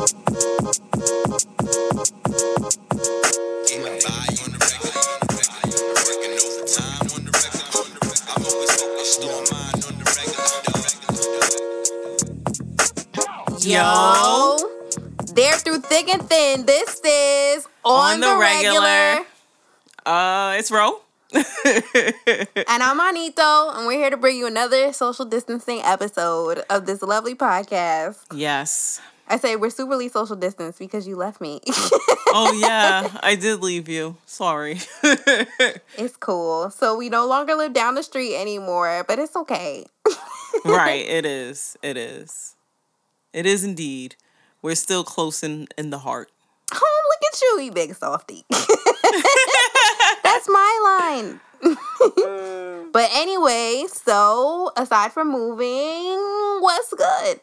Yo. they're through thick and thin. This is on, On the, the regular. Regular. Uh, it's Reaux. And I'm Manito, and we're here to bring you another social distancing episode of this lovely podcast. Yes. I say we're superly social distance because you left me. Oh yeah, I did leave you. Sorry. it's cool. So we no longer live down the street anymore, but it's okay. right. It is. It is. It is indeed. We're still close in in the heart. Oh, look at you, you big softy. That's my line. but anyway, so aside from moving, what's good?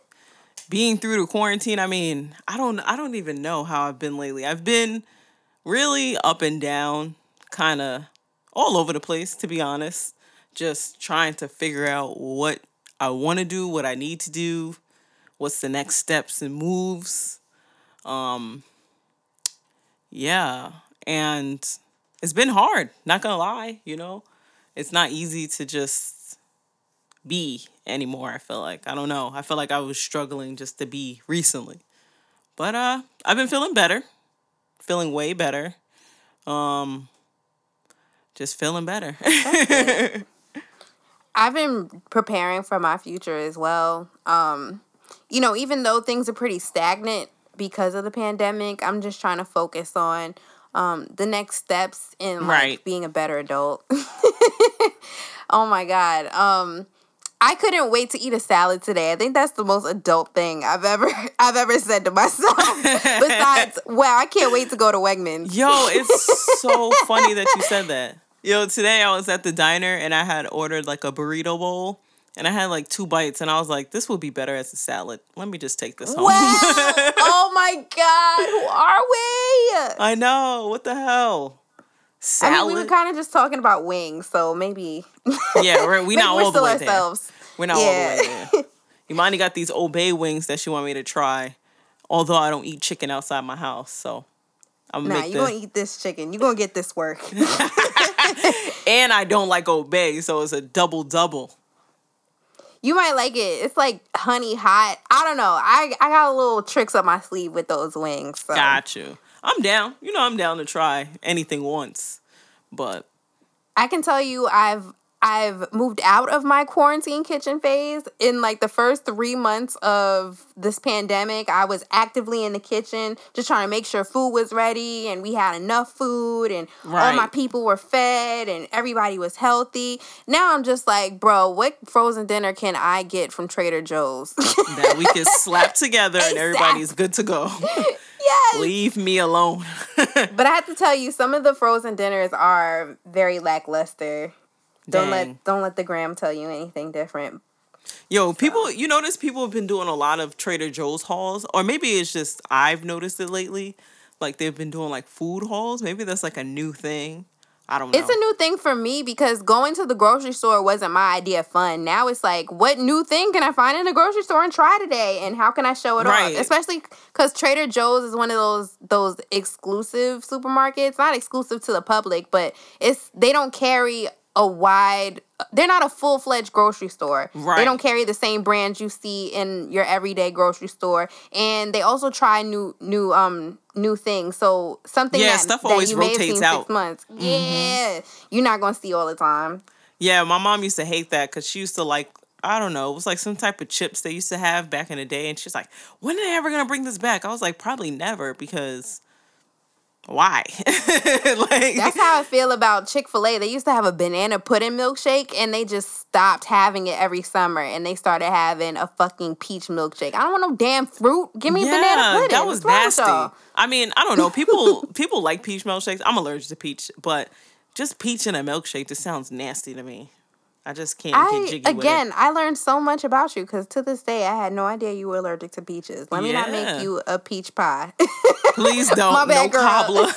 Being through the quarantine, I mean, I don't I don't even know how I've been lately. I've been really up and down, kind of all over the place to be honest. Just trying to figure out what I want to do, what I need to do, what's the next steps and moves. Um yeah, and it's been hard, not going to lie, you know. It's not easy to just be anymore, I feel like. I don't know. I feel like I was struggling just to be recently. But uh I've been feeling better. Feeling way better. Um just feeling better. I've been preparing for my future as well. Um, you know, even though things are pretty stagnant because of the pandemic, I'm just trying to focus on um, the next steps in like Right. being a better adult. oh my god. Um, I couldn't wait to eat a salad today. I think that's the most adult thing I've ever I've ever said to myself. Besides, wow, I can't wait to go to Wegmans. Yo, it's so funny that you said that. Yo, today I was at the diner and I had ordered like a burrito bowl and I had like two bites and I was like, this would be better as a salad. Let me just take this home. Wow! oh my god, who are we? I know. What the hell? I mean, we were kind of just talking about wings, so maybe. yeah, we're, we not we're all the way ourselves. there. We're not Yeah. all the way there. Imani got these Obey wings that she want me to try, although I don't eat chicken outside my house. So I'm Nah, make you the, gonna eat this chicken. You're gonna get this work. and I don't like Obey, so it's a double double. you might like it. It's like honey hot. I don't know. I I got a little tricks up my sleeve with those wings. So. Got you. I'm down. You know, I'm down to try anything once, but I can tell you I've I've moved out of my quarantine kitchen phase. In like the first three months of this pandemic, I was actively in the kitchen just trying to make sure food was ready and we had enough food and all my people were fed and everybody was healthy. Now I'm just like, bro, what frozen dinner can I get from Trader Joe's? that we can slap together and everybody's good to go. yes. Leave me alone. But I have to tell you, some of the frozen dinners are very lackluster. Don't Dang. let don't let the gram tell you anything different. Yo, people, you notice people have been doing a lot of Trader Joe's hauls, or maybe it's just I've noticed it lately. Like they've been doing like food hauls. Maybe that's like a new thing. I don't know. It's a new thing for me because going to the grocery store wasn't my idea of fun. Now it's like, what new thing can I find in the grocery store and try today, and how can I show it Right. off? Especially because Trader Joe's is one of those those exclusive supermarkets, not exclusive to the public, but it's they don't carry a wide. They're not a full fledged grocery store. Right. they don't carry the same brands you see in your everyday grocery store, and they also try new new um new things. So something Yeah, that, stuff that always you may have rotates seen out. Mm-hmm. six months. Yeah, you're not gonna see all the time. Yeah, my mom used to hate that because she used to like, I don't know, it was like some type of chips they used to have back in the day. And she's like, when are they ever going to bring this back? I was like, probably never because why? like, That's how I feel about Chick fil A. They used to have a banana pudding milkshake and they just stopped having it every summer and they started having a fucking peach milkshake. I don't want no damn fruit. Give me a banana pudding. That was What's nasty. I mean, I don't know. People people like peach milkshakes. I'm allergic to peach, but just peach in a milkshake just sounds nasty to me. I just can't get I jiggy again, I learned so much about you because to this day I had no idea you were allergic to peaches. Let me not make you a peach pie. Please don't. My bad, no girl. cobbler.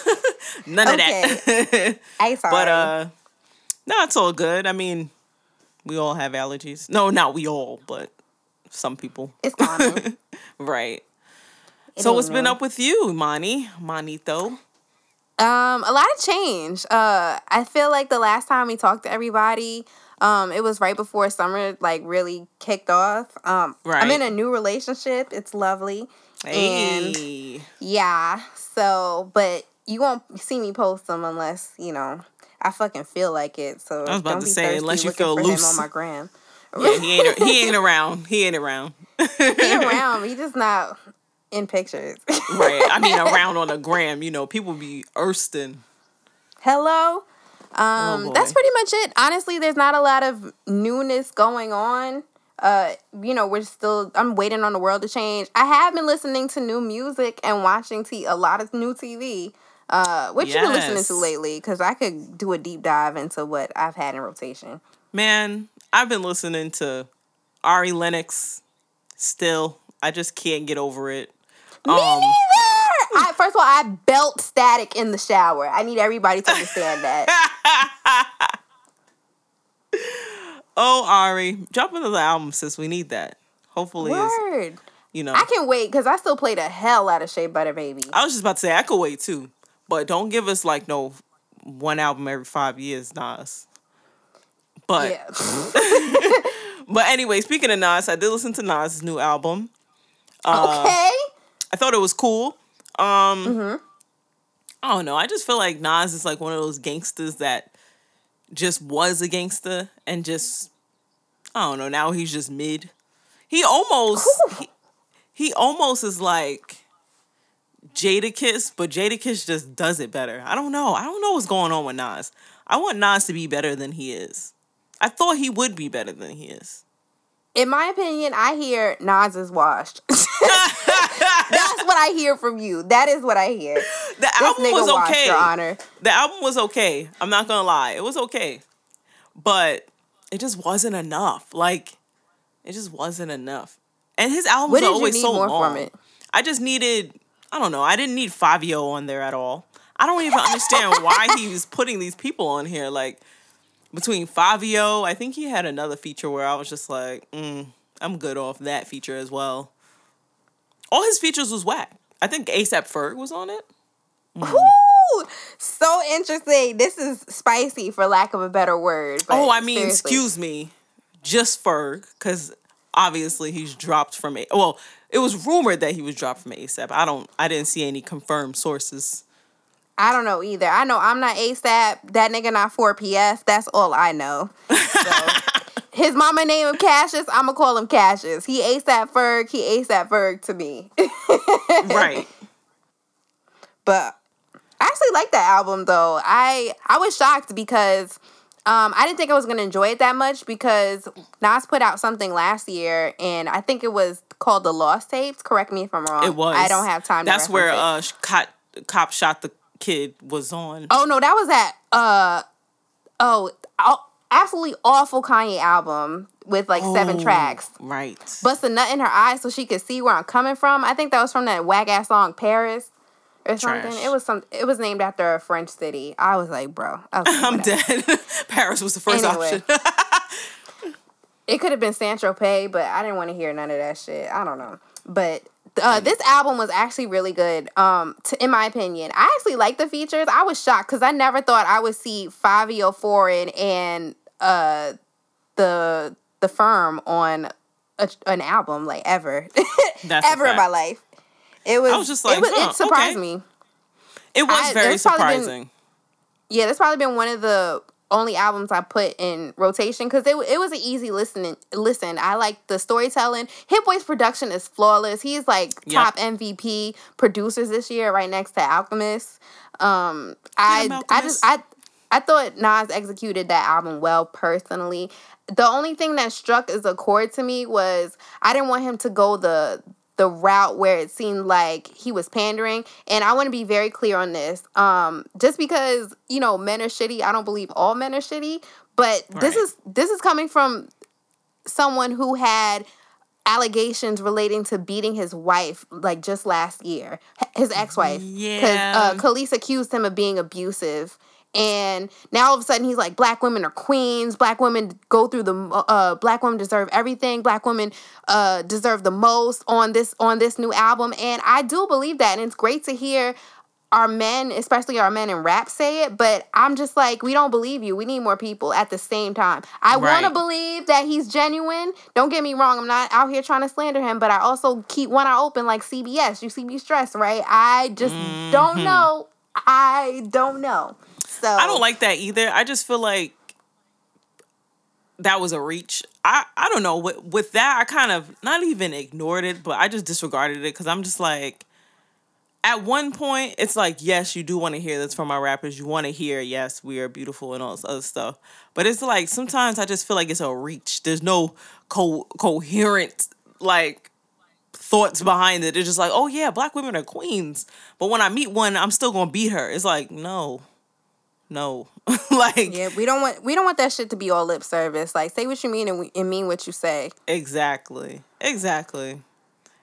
None of that. I sorry. but uh, no, it's all good. I mean, we all have allergies. No, not we all, but some people. it's common. Right. It So what's been up with you, Mani? Manito? Um, a lot of change. Uh, I feel like the last time we talked to everybody, um, it was right before summer like really kicked off. Um, I'm in a new relationship. It's lovely. And yeah, so but you won't see me post them unless you know I fucking feel like it. So I was about don't to be say, unless you feel loose. on my gram. Yeah, he ain't he ain't around. He ain't around. He around, he just not in pictures. right. I mean around on the gram, you know, people be ersting. Hello. Um, boy. that's pretty much it. Honestly, there's not a lot of newness going on. Uh, you know, we're still. I'm waiting on the world to change. I have been listening to new music and watching t- a lot of new TV. Uh, what you been listening to lately? Because I could do a deep dive into what I've had in rotation. Man, I've been listening to Ari Lennox still. I just can't get over it. Me Um neither. I, first of all, I belt static in the shower. I need everybody to understand that. Oh, Ari, drop another album sis. We need that. Hopefully Word. you know I can wait because I still play the hell out of Shea Butter Baby. I was just about to say I could wait too. But don't give us like no one album every five years, Nas. But yeah. but anyway, speaking of Nas, I did listen to Nas' new album. Uh, okay. I thought it was cool. Um Mm-hmm. I don't know. I just feel like Nas is like one of those gangsters that just was a gangster and just I don't know, now he's just mid. He almost he, he almost is like Jadakiss, but Jadakiss just does it better. I don't know. I don't know what's going on with Nas. I want Nas to be better than he is. I thought he would be better than he is. In my opinion, I hear Nas is washed. That's what I hear from you. That is what I hear. The This album was washed, okay. Your Honor. The album was okay. I'm not gonna lie. It was okay. But it just wasn't enough. Like, it just wasn't enough. And his albums are always so long. I just needed, I don't know, I didn't need Fivio on there at all. I don't even understand why he was putting these people on here. Like, between Fivio, I think he had another feature where I was just like, mm, I'm good off that feature as well. All his features was whack. I think ASAP Ferg was on it. Ooh, so interesting. This is spicy, for lack of a better word. Oh, I mean, seriously. excuse me, just Ferg, because obviously he's dropped from a. Well, it was rumored that he was dropped from ASAP. I don't. I didn't see any confirmed sources. I don't know either. I know I'm not ASAP. That nigga not 4PF. That's all I know. So, his mama name him Cassius. I'ma call him Cassius. He ASAP Ferg. He ASAP Ferg to me. right. But I actually like that album though. I I was shocked because um, I didn't think I was gonna enjoy it that much because Nas put out something last year and I think it was called the Lost Tapes. Correct me if I'm wrong. It was. I don't have time. That's to where it. uh, cop, cop shot the kid was on. Oh no, that was that. Uh oh, oh, absolutely awful Kanye album with like seven Oh, tracks. Right. Bust a nut in her eye so she could see where I'm coming from. I think that was from that whack ass song Paris or something. Trash. It was some. It was named after a French city. I was like, bro, I was like, I'm dead. Paris was the first Anyway. option. It could have been San Tropez, but I didn't want to hear none of that shit. I don't know, but. Uh, this album was actually really good. Um, to, in my opinion, I actually like the features. I was shocked because I never thought I would see Fivio Foreign and uh the the firm on a, an album like ever, ever in my life. It was. was just like, it, was, huh, it surprised okay. me. It was I- very probably been- surprising. Yeah, that's probably been one of the only albums I put in rotation because it, it was an easy listening listen. I like the storytelling. Hit Boy's production is flawless. He's like Yep. top MVP producers this year, right next to Alchemist. Um, I I just I I thought Nas executed that album well personally. The only thing that struck as a chord to me was I didn't want him to go the the route where it seemed like he was pandering. And I want to be very clear on this. Um, just because, you know, men are shitty, I don't believe all men are shitty. But this Right. is this is coming from someone who had allegations relating to beating his wife like just last year, his ex-wife. Yeah. uh, Kelis accused him of being abusive, and now all of a sudden he's like black women are queens. Black women go through the uh black women deserve everything. Black women uh deserve the most on this on this new album. And i do believe that and it's great to hear our men especially our men in rap say it but i'm just like we don't believe you. We need more people at the same time. I want to believe that he's genuine. Don't get me wrong i'm not out here trying to slander him but i also keep one eye open like cbs you see me stressed right? I just don't know. I don't know so I don't like that either. I just feel like that was a reach. I I don't know with with that I kind of not even ignored it, but I just disregarded it because I'm just like. At one point, it's like, yes, you do want to hear this from our rappers. You want to hear, yes, we are beautiful and all this other stuff. But it's like sometimes I just feel like it's a reach. There's no co- coherent like thoughts behind it. It's just like, oh yeah, black women are queens. But when I meet one, I'm still gonna beat her. It's like, no, no, like Yeah, we don't want we don't want that shit to be all lip service. Like, say what you mean and, we, and mean what you say. exactly, exactly.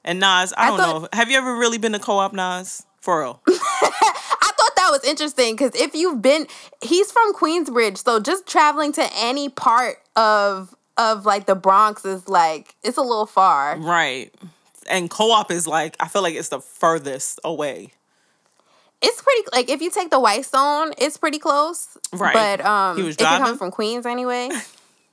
And Nas, I, I don't thought- know. Have you ever really been to co-op Nas? For real? I thought that was interesting because if you've been, he's from Queensbridge, so just traveling to any part of of like the Bronx is like it's a little far. right. And co-op is like I feel like it's the furthest away. It's pretty like if you take the Whitestone, it's pretty close. Right. But um, He was driving. if you're coming from Queens anyway.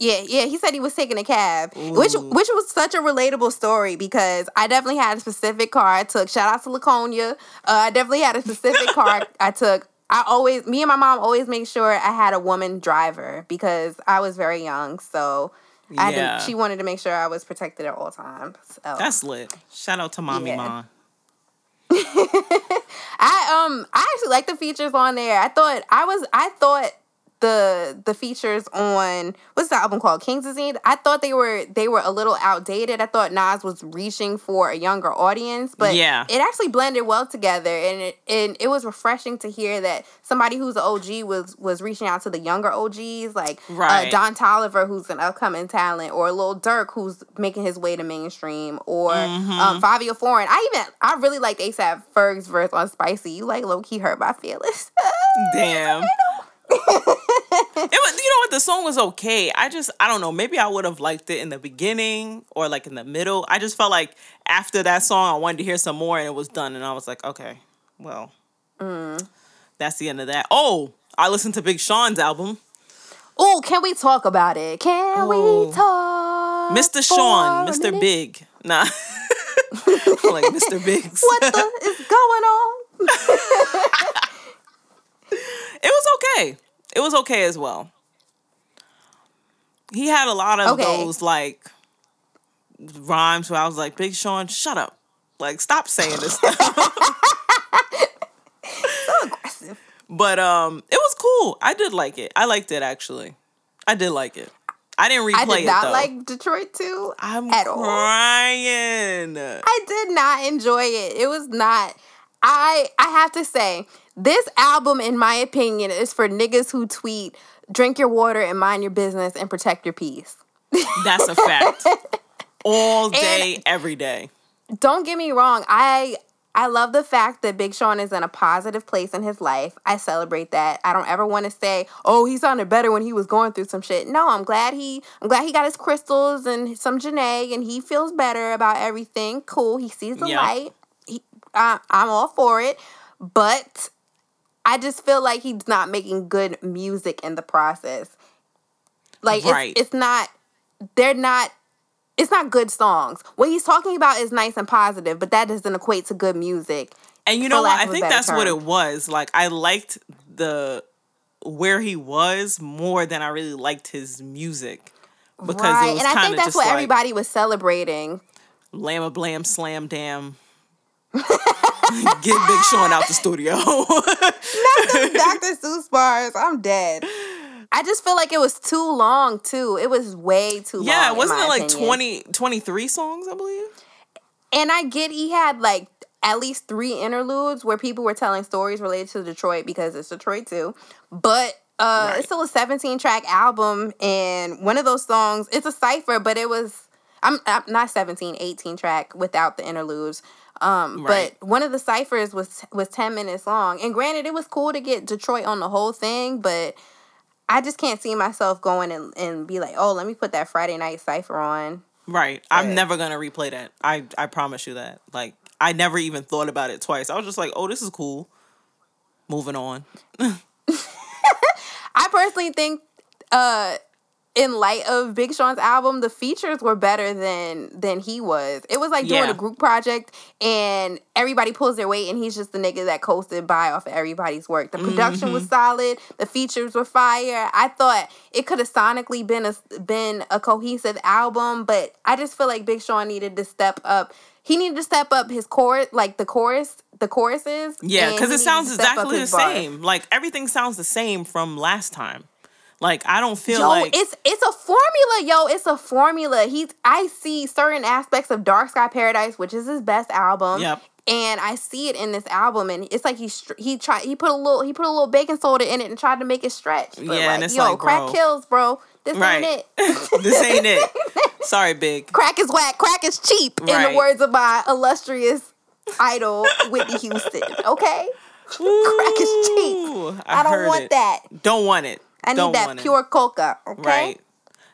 Yeah, yeah. He said he was taking a cab, which Ooh. which was such a relatable story because I definitely had a specific car I took. Shout out to Laconia. Uh, I definitely had a specific car I took. I always, me and my mom always make sure I had a woman driver because I was very young, so I had Yeah. to, she wanted to make sure I was protected at all times. So. That's lit. Shout out to Mommy Yeah. Ma. I um I actually like the features on there. I thought I was I thought the the features on what's the album called King's Disease. I thought they were they were a little outdated. I thought Nas was reaching for a younger audience, but Yeah. it actually blended well together, and it and it was refreshing to hear that somebody who's an OG was was reaching out to the younger OGs like Right. uh, Don Toliver, who's an upcoming talent, or Lil Durk, who's making his way to mainstream, or Mm-hmm. um, Fivio Foreign. I even I really liked ASAP Ferg's verse on Spicy. You like low key hurt my feelings. Damn. it was, you know what? The song was okay. I just, I don't know. Maybe I would have liked it in the beginning or like in the middle. I just felt like after that song, I wanted to hear some more, and it was done, and I was like, okay, well, mm. that's the end of that. Oh, I listened to Big Sean's album, oh, can we talk about it? Can Oh. we talk? Mr. Sean, Mr. minute? Big. Nah, like Mr. Biggs. What the is going on? It was okay. It was okay as well. He had a lot of Okay. those like rhymes where I was like, Big Sean, shut up. Like, stop saying this stuff. So aggressive. but um, it was cool. I did like it. I liked it actually. I did like it. I didn't replay it. I did it not though. like Detroit too. I'm at all. crying. I did not enjoy it. It was not. I I have to say, this album, in my opinion, is for niggas who tweet, "Drink your water and mind your business and protect your peace." That's a fact. All day, every day. Don't get me wrong. I I love the fact that Big Sean is in a positive place in his life. I celebrate that. I don't ever want to say, "Oh, he sounded better when he was going through some shit." No, I'm glad he I'm glad he got his crystals and some Jhené and he feels better about everything. Cool. He sees the Yeah. light. I, I'm all for it. But I just feel like he's not making good music in the process. Like Right. it's, it's not they're not it's not good songs. What he's talking about is nice and positive, but that doesn't equate to good music. And you know what? I think that's what it was. Like I liked the where he was more than I really liked his music. Because right. it was and I think that's what like everybody was celebrating. Lama Blam Slam Damn. Get Big Sean out the studio. Not the Dr. Seuss bars. I'm dead. I just feel like it was too long too. It was way too long. yeah, wasn't it like opinion. 20, 23 songs, I believe? And I get he had like at least three interludes where people were telling stories related to Detroit because it's Detroit too. But uh Right. it's still a 17 track album and one of those songs, it's a cipher, but it was I'm, I'm not 17, 18 track without the interludes. Um, Right. but one of the ciphers was was ten minutes long. And granted, it was cool to get Detroit on the whole thing, but I just can't see myself going and, and be like, oh, let me put that Friday night cipher on. Right. I'm never gonna replay that. I I promise you that. Like I never even thought about it twice. I was just like, oh, this is cool. Moving on. I personally think uh in light of Big Sean's album, the features were better than than he was. It was like doing Yeah. a group project and everybody pulls their weight and he's just the nigga that coasted by off of everybody's work. The production Mm-hmm. was solid, the features were fire. I thought it could have sonically been a been a cohesive album, but I just feel like Big Sean needed to step up. He needed to step up his chorus, like the chorus, the choruses. Yeah, because it sounds to step up exactly the bars. same. Like everything sounds the same from last time. Like I don't feel Yo, like it's it's a formula, yo. It's a formula. He's I see certain aspects of Dark Sky Paradise, which is his best album. Yep. And I see it in this album, and it's like he he tried he put a little he put a little baking soda in it and tried to make it stretch. But Yeah, like, and it's yo, like, crack bro. kills, bro. This right. ain't it. this ain't it. Sorry, big. crack is whack. Crack is cheap. In the words of my illustrious idol Whitney Houston. Okay, crack is cheap. Ooh, I, don't want it. that. Don't want it. I need that want it. pure coca. Okay. Right.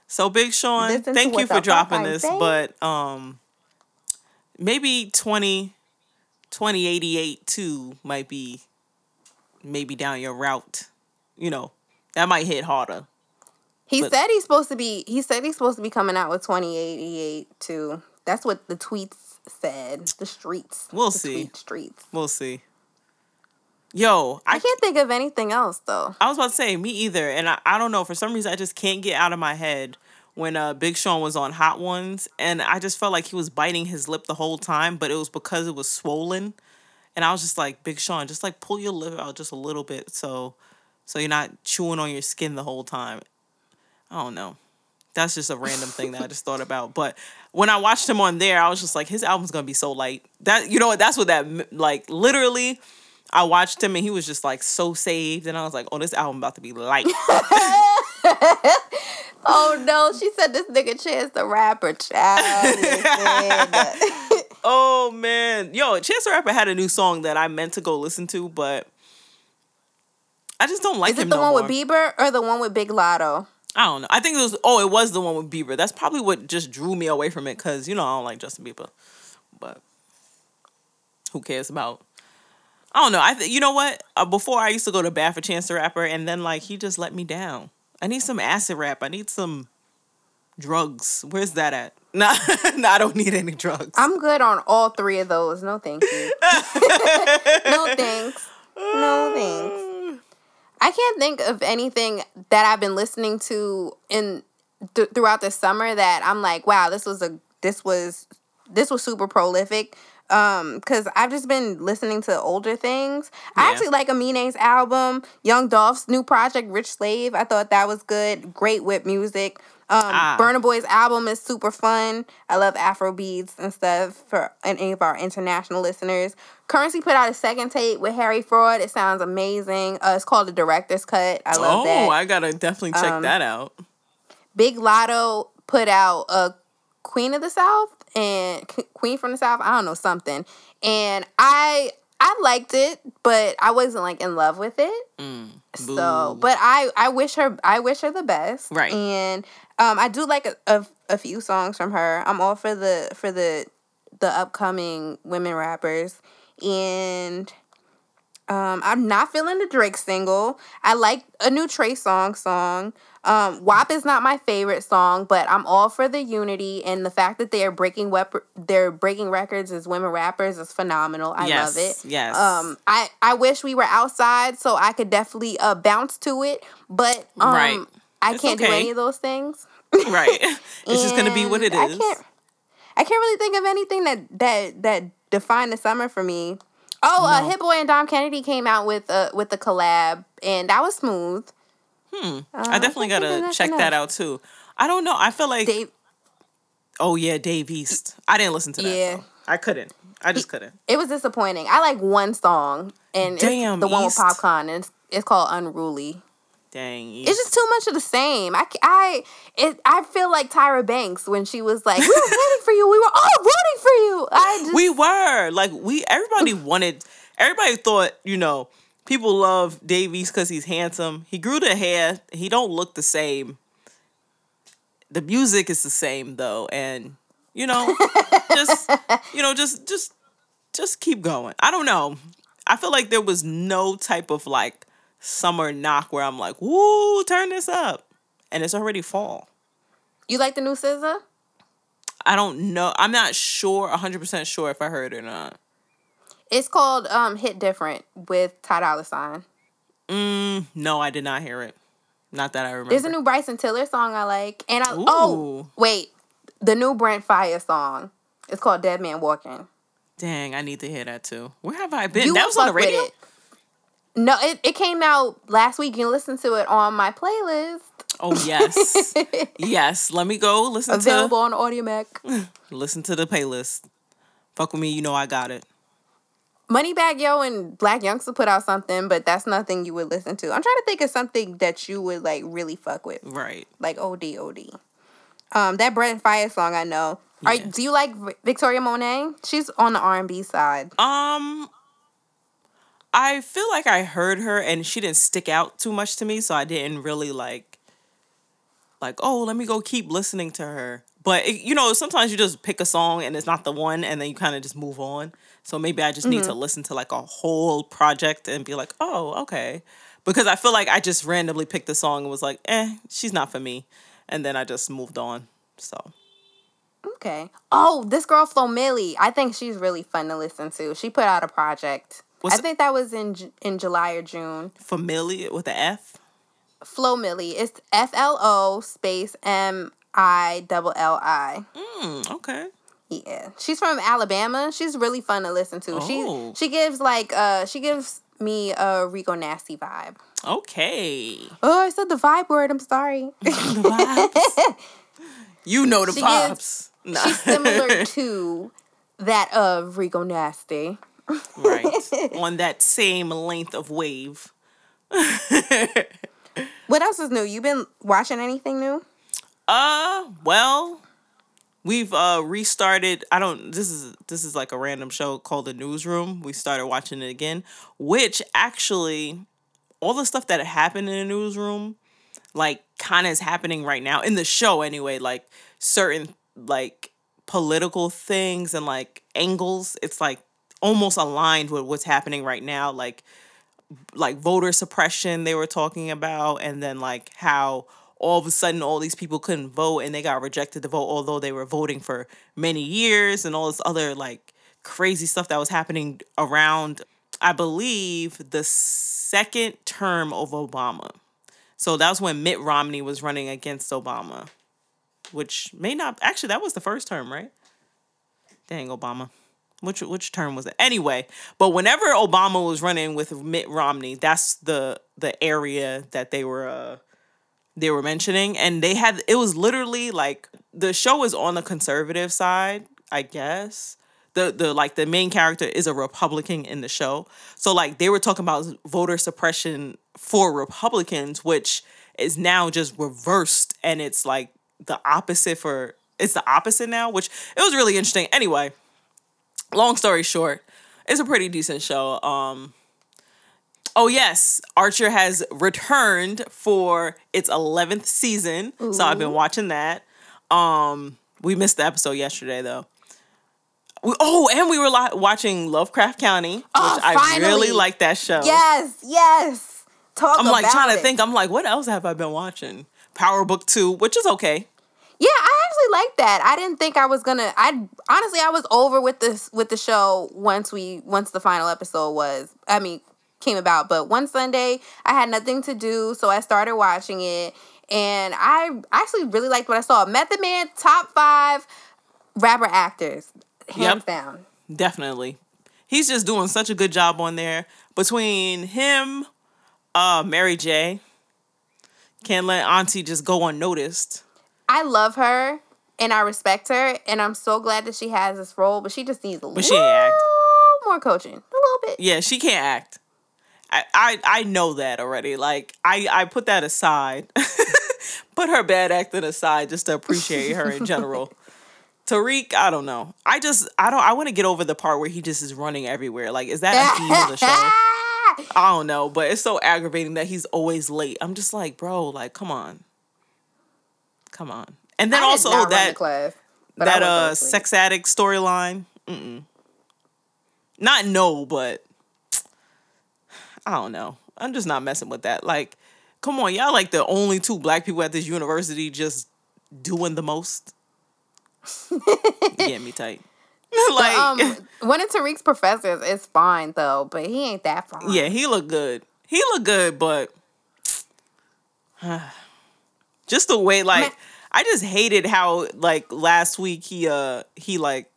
So Big Sean, Listen thank you for dropping this, saying. but um maybe 20 2088 2 might be maybe down your route. You know, that might hit harder. He But- said he's supposed to be. He said he's supposed to be coming out with 2088 too. That's what the tweets said. The streets. We'll the see. Streets. We'll see. Yo, I I can't think of anything else though. I was about to say me either, and I, I don't know for some reason I just can't get out of my head when uh Big Sean was on Hot Ones, and I just felt like he was biting his lip the whole time, but it was because it was swollen, and I was just like Big Sean, just like pull your lip out just a little bit, so so you're not chewing on your skin the whole time. I don't know. That's just a random thing that I just thought about. But when I watched him on there, I was just like, his album's gonna be so light. That you know what? That's what that like literally. I watched him and he was just like so saved, and I was like, oh, this album about to be light. Oh no, she said this nigga Chance the rapper. Child, oh man, yo, Chance the Rapper had a new song that I meant to go listen to, but I just don't like Is it him the no one more. with Bieber or the one with Big Latto? I don't know. I think it was. Oh, it was the one with Bieber. That's probably what just drew me away from it because you know I don't like Justin Bieber, but who cares about? I don't know. I th- you know what? Uh, before I used to go to bat for Chance the Rapper, and then like he just let me down. I need some acid rap. I need some drugs. Where's that at? Nah, nah I don't need any drugs. I'm good on all three of those. No, thank you. no thanks. No thanks. I can't think of anything that I've been listening to in th- throughout the summer that I'm like, wow, this was a this was this was super prolific. Um, cause I've just been listening to older things. I actually like Amine's album, Young Dolph's new project, Rich Slave. I thought that was good. Great whip music. Um, Ah. Burna Boy's album is super fun. I love Afro beats and stuff for any of our international listeners. Currency put out a second tape with Harry Fraud. It sounds amazing. Uh, it's called the Director's Cut. I love it. oh, that. I gotta definitely check Um, that out. Big Latto put out a Queen of the South and Queen from the South. I don't know something, and I I liked it, but I wasn't like in love with it. So, but I I wish her I wish her the best. Right. and um I do like a, a, a few songs from her. I'm all for the for the the upcoming women rappers and. Um, I'm not feeling the Drake single. I like a new Trey Songz song. Um, WAP is not my favorite song, but I'm all for the unity and the fact that they are breaking wep- they're breaking records as women rappers is phenomenal. I yes, love it. Yes. Um, I I wish we were outside so I could definitely uh bounce to it, but um, Right. I It's can't do any of those things. right. it's just gonna be what it is. I can't. I can't really think of anything that that that defined the summer for me. Oh, uh, Hit Boy and Dom Kennedy came out with uh with a collab, and that was smooth. Hmm. I definitely think of gotta check that out too. I don't know. I feel like Dave, oh yeah, Dave East. I didn't listen to that. Yeah. though. I couldn't. I just couldn't. it was disappointing. I like one song, and Damn, it's the one with East. Popcaan, and it's, it's called Unruly. Dang. It's just too much of the same. I, I, it, I feel like Tyra Banks when she was like, "We were rooting for you. We were all rooting for you." I just, we were like we everybody wanted everybody thought you know people love Dave East because he's handsome. He grew the hair. He don't look the same. The music is the same though, and you know, just you know, just just just keep going. I don't know. I feel like there was no type of like summer knock where I'm like, "Woo, turn this up," and it's already fall. you like the new SZA? I don't know. I'm not sure, 100% sure if I heard it or not. It's called um, "Hit Different" with Ty Dolla Sign. Mm, no, I did not hear it. Not that I remember. There's a new Bryson Tiller song I like, and I oh wait, the new Brent Faiyaz song. It's called "Dead Man Walking." Dang, I need to hear that too. Where have I been? You that was on the radio. it. No, it, it came out last week. You can listen to it on my playlist. Oh yes, yes. Let me go listen Available to on Audiomack. listen to the playlist. Fuck with me, you know I got it. Moneybagg Yo and Blac Youngsta put out something, but that's nothing you would listen to. I'm trying to think of something that you would like really fuck with, Right. like OD OD. Um, that Brent Faiyaz song I know. Are do you like Victoria Monet? She's on the R and B side. Um, I feel like I heard her and she didn't stick out too much to me, so I didn't really like, like, oh, let me go keep listening to her. But it, you know, sometimes you just pick a song and it's not the one, and then you kind of just move on. So maybe I just need to listen to like a whole project and be like, oh, okay, because I feel like I just randomly picked the song and was like, eh, she's not for me, and then I just moved on. So Okay. Oh, this girl Flo Milli. I think she's really fun to listen to. She put out a project. What's- I think that was in in July or June. familiar with the F. Flo Milli. It's F L O space M I double L I. Mm, okay. Yeah, she's from Alabama. She's really fun to listen to. Oh. She she gives like uh she gives me a Rico Nasty vibe. Okay. Oh, I said the vibe word. I'm sorry. The you know the She vibes. is- Nah. She's similar to that of Rico Nasty. right. On that same length of wave. What else is new? You been watching anything new? Uh, well, we've uh restarted. I don't. This is this is like a random show called The Newsroom. We started watching it again, which actually, all the stuff that happened in the newsroom, like, kind of is happening right now in the show anyway. Like certain like political things and like angles. It's like almost aligned with what's happening right now. Like like voter suppression they were talking about and then like how all of a sudden all these people couldn't vote and they got rejected to vote although they were voting for many years and all this other like crazy stuff that was happening around i believe the second term of obama. So that was when mitt romney was running against obama which may not actually that was the first term right? Dang obama. Which which term was it? Anyway, but whenever Obama was running with Mitt Romney, that's the the area that they were uh they were mentioning and they had it was literally like the show was on the conservative side, I guess. The the like the main character is a Republican in the show. So like they were talking about voter suppression for Republicans, which is now just reversed and it's like the opposite for it's the opposite now, which it was really interesting. Anyway, long story short, it's a pretty decent show. Um Oh yes, Archer has returned for its 11th season. So I've been watching that. Um we missed the episode yesterday though. We, oh, and we were li- watching Lovecraft Country, which Oh, I really like that show. Yes, yes. Talk I'm like trying to think. I'm like, what else have I been watching? Power Book 2, which is okay. Yeah, I actually like that. I didn't think I was gonna. I honestly, I was over with this with the show once we once the final episode was. I mean, came about. But one Sunday, I had nothing to do, so I started watching it, and I actually really liked what I saw. Method Man, top five rapper actors, hands Yep. down. Definitely. He's just doing such a good job on there. Between him, uh, Mary J. Can't let Auntie just go unnoticed. I love her and I respect her, and I'm so glad that she has this role. But she just needs a But little she act. more coaching, a little bit. Yeah, she can't act. I, I I know that already. Like I I put that aside. put her bad acting aside just to appreciate her in general. Tariq, I don't know. I just I don't I want to get over the part where he just is running everywhere. Like is that a theme of the show? I don't know, but it's so aggravating that he's always late. I'm just like, bro, like come on. Come on. And then I also not run the that class, that uh sex addict storyline. Not no, but I don't know. I'm just not messing with that. Like, come on, y'all like the only two black people at this university just doing the most. Get me tight. like, um, one of Tariq's professors is fine though, but he ain't that fine. yeah, he looked good. He looked good, but just the way like Man. I just hated how like last week he uh he like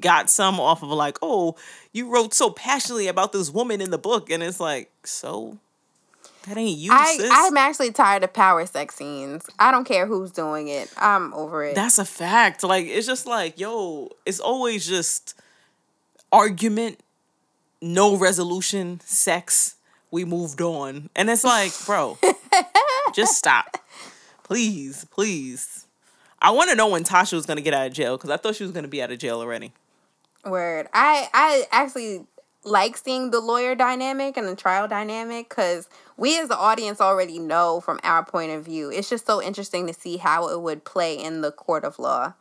got some off of like, oh, you wrote so passionately about this woman in the book, and it's like, so that ain't you, I, sis. I'm actually tired of power sex scenes. I don't care who's doing it. I'm over it. That's a fact. Like it's just like, yo, it's always just argument, no resolution, sex. We moved on. And it's like, bro, just stop. Please, please. I want to know when Tasha was going to get out of jail because I thought she was going to be out of jail already. Word. I I actually like seeing the lawyer dynamic and the trial dynamic because we as the audience already know from our point of view. It's just so interesting to see how it would play in the court of law.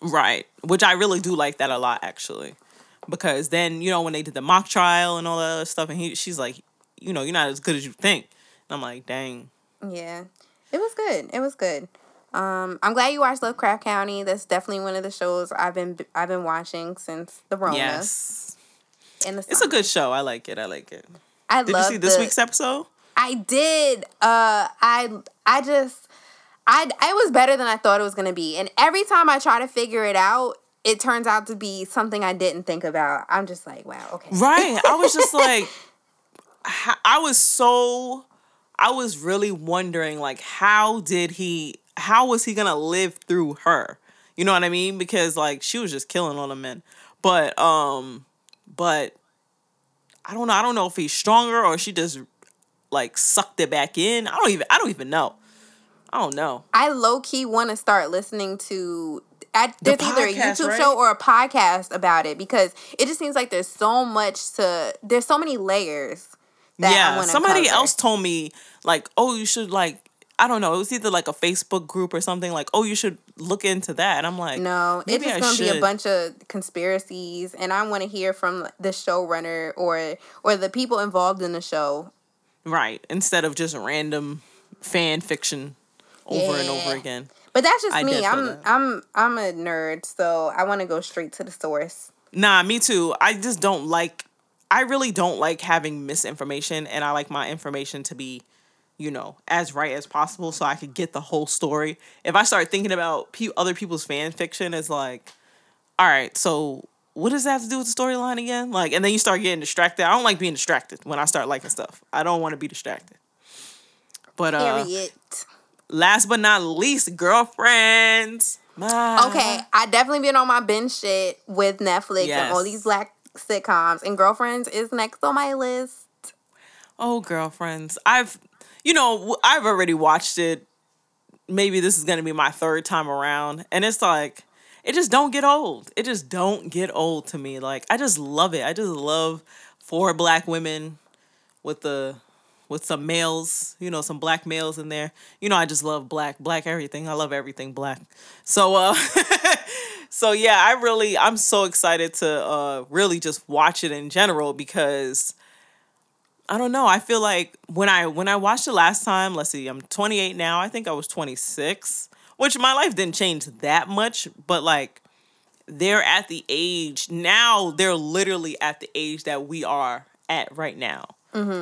Right. Which I really do like that a lot, actually. Because then, you know, when they did the mock trial and all that other stuff, and he, she's like, you know, you're not as good as you think. And I'm like, dang. Yeah, it was good. It was good. Um, I'm glad you watched Lovecraft Country. That's definitely one of the shows I've been I've been watching since the Rona. Yes. in the It's a good show. I like it. I like it. I Did you see this the- week's episode? I did. Uh, I I just I it was better than I thought it was gonna be, and every time I try to figure it out, it turns out to be something I didn't think about. I'm just like, wow, okay. Right. I was just like, I was so, I was really wondering, like, how did he, how was he gonna live through her? You know what I mean? Because like she was just killing all the men. But um, but I don't know. I don't know if he's stronger or she just like sucked it back in. I don't even. I don't even know. I don't know. I low key want to start listening to. I, there's either a YouTube right? show or a podcast about it because it just seems like there's so much to. There's so many layers. That yeah, wanna somebody cover. else told me like, oh, you should like. I don't know. It was either like a Facebook group or something like, oh, you should look into that. And I'm like, No, it's just I gonna be a bunch of conspiracies, and I want to hear from the showrunner or or the people involved in the show. Right. Instead of just random fan fiction over and over again. But that's just I me. I'm that. I'm I'm a nerd, so I want to go straight to the source. Nah, me too. I just don't like I really don't like having misinformation and I like my information to be, you know, as right as possible so I could get the whole story. If I start thinking about pe- other people's fan fiction, it's like, all right, so what does that have to do with the storyline again? Like, and then you start getting distracted. I don't like being distracted when I start liking stuff. I don't want to be distracted. But uh, Period. last but not least, girlfriends. My- Okay, I definitely been on my binge shit with Netflix and all these black sitcoms, and Girlfriends is next on my list. Oh, girlfriends. I've, you know, I've already watched it. Maybe this is gonna be my third time around, and it's like, it just don't get old. It just don't get old to me. Like I just love it. I just love four black women with the with some males, you know, some black males in there. You know, I just love black, black everything. I love everything black. So uh so yeah, I really I'm so excited to uh really just watch it in general because I don't know. I feel like when I when I watched it last time, let's see, I'm 28 now. I think I was 26, which my life didn't change that much, but like they're at the age now, they're literally at the age that we are at right now.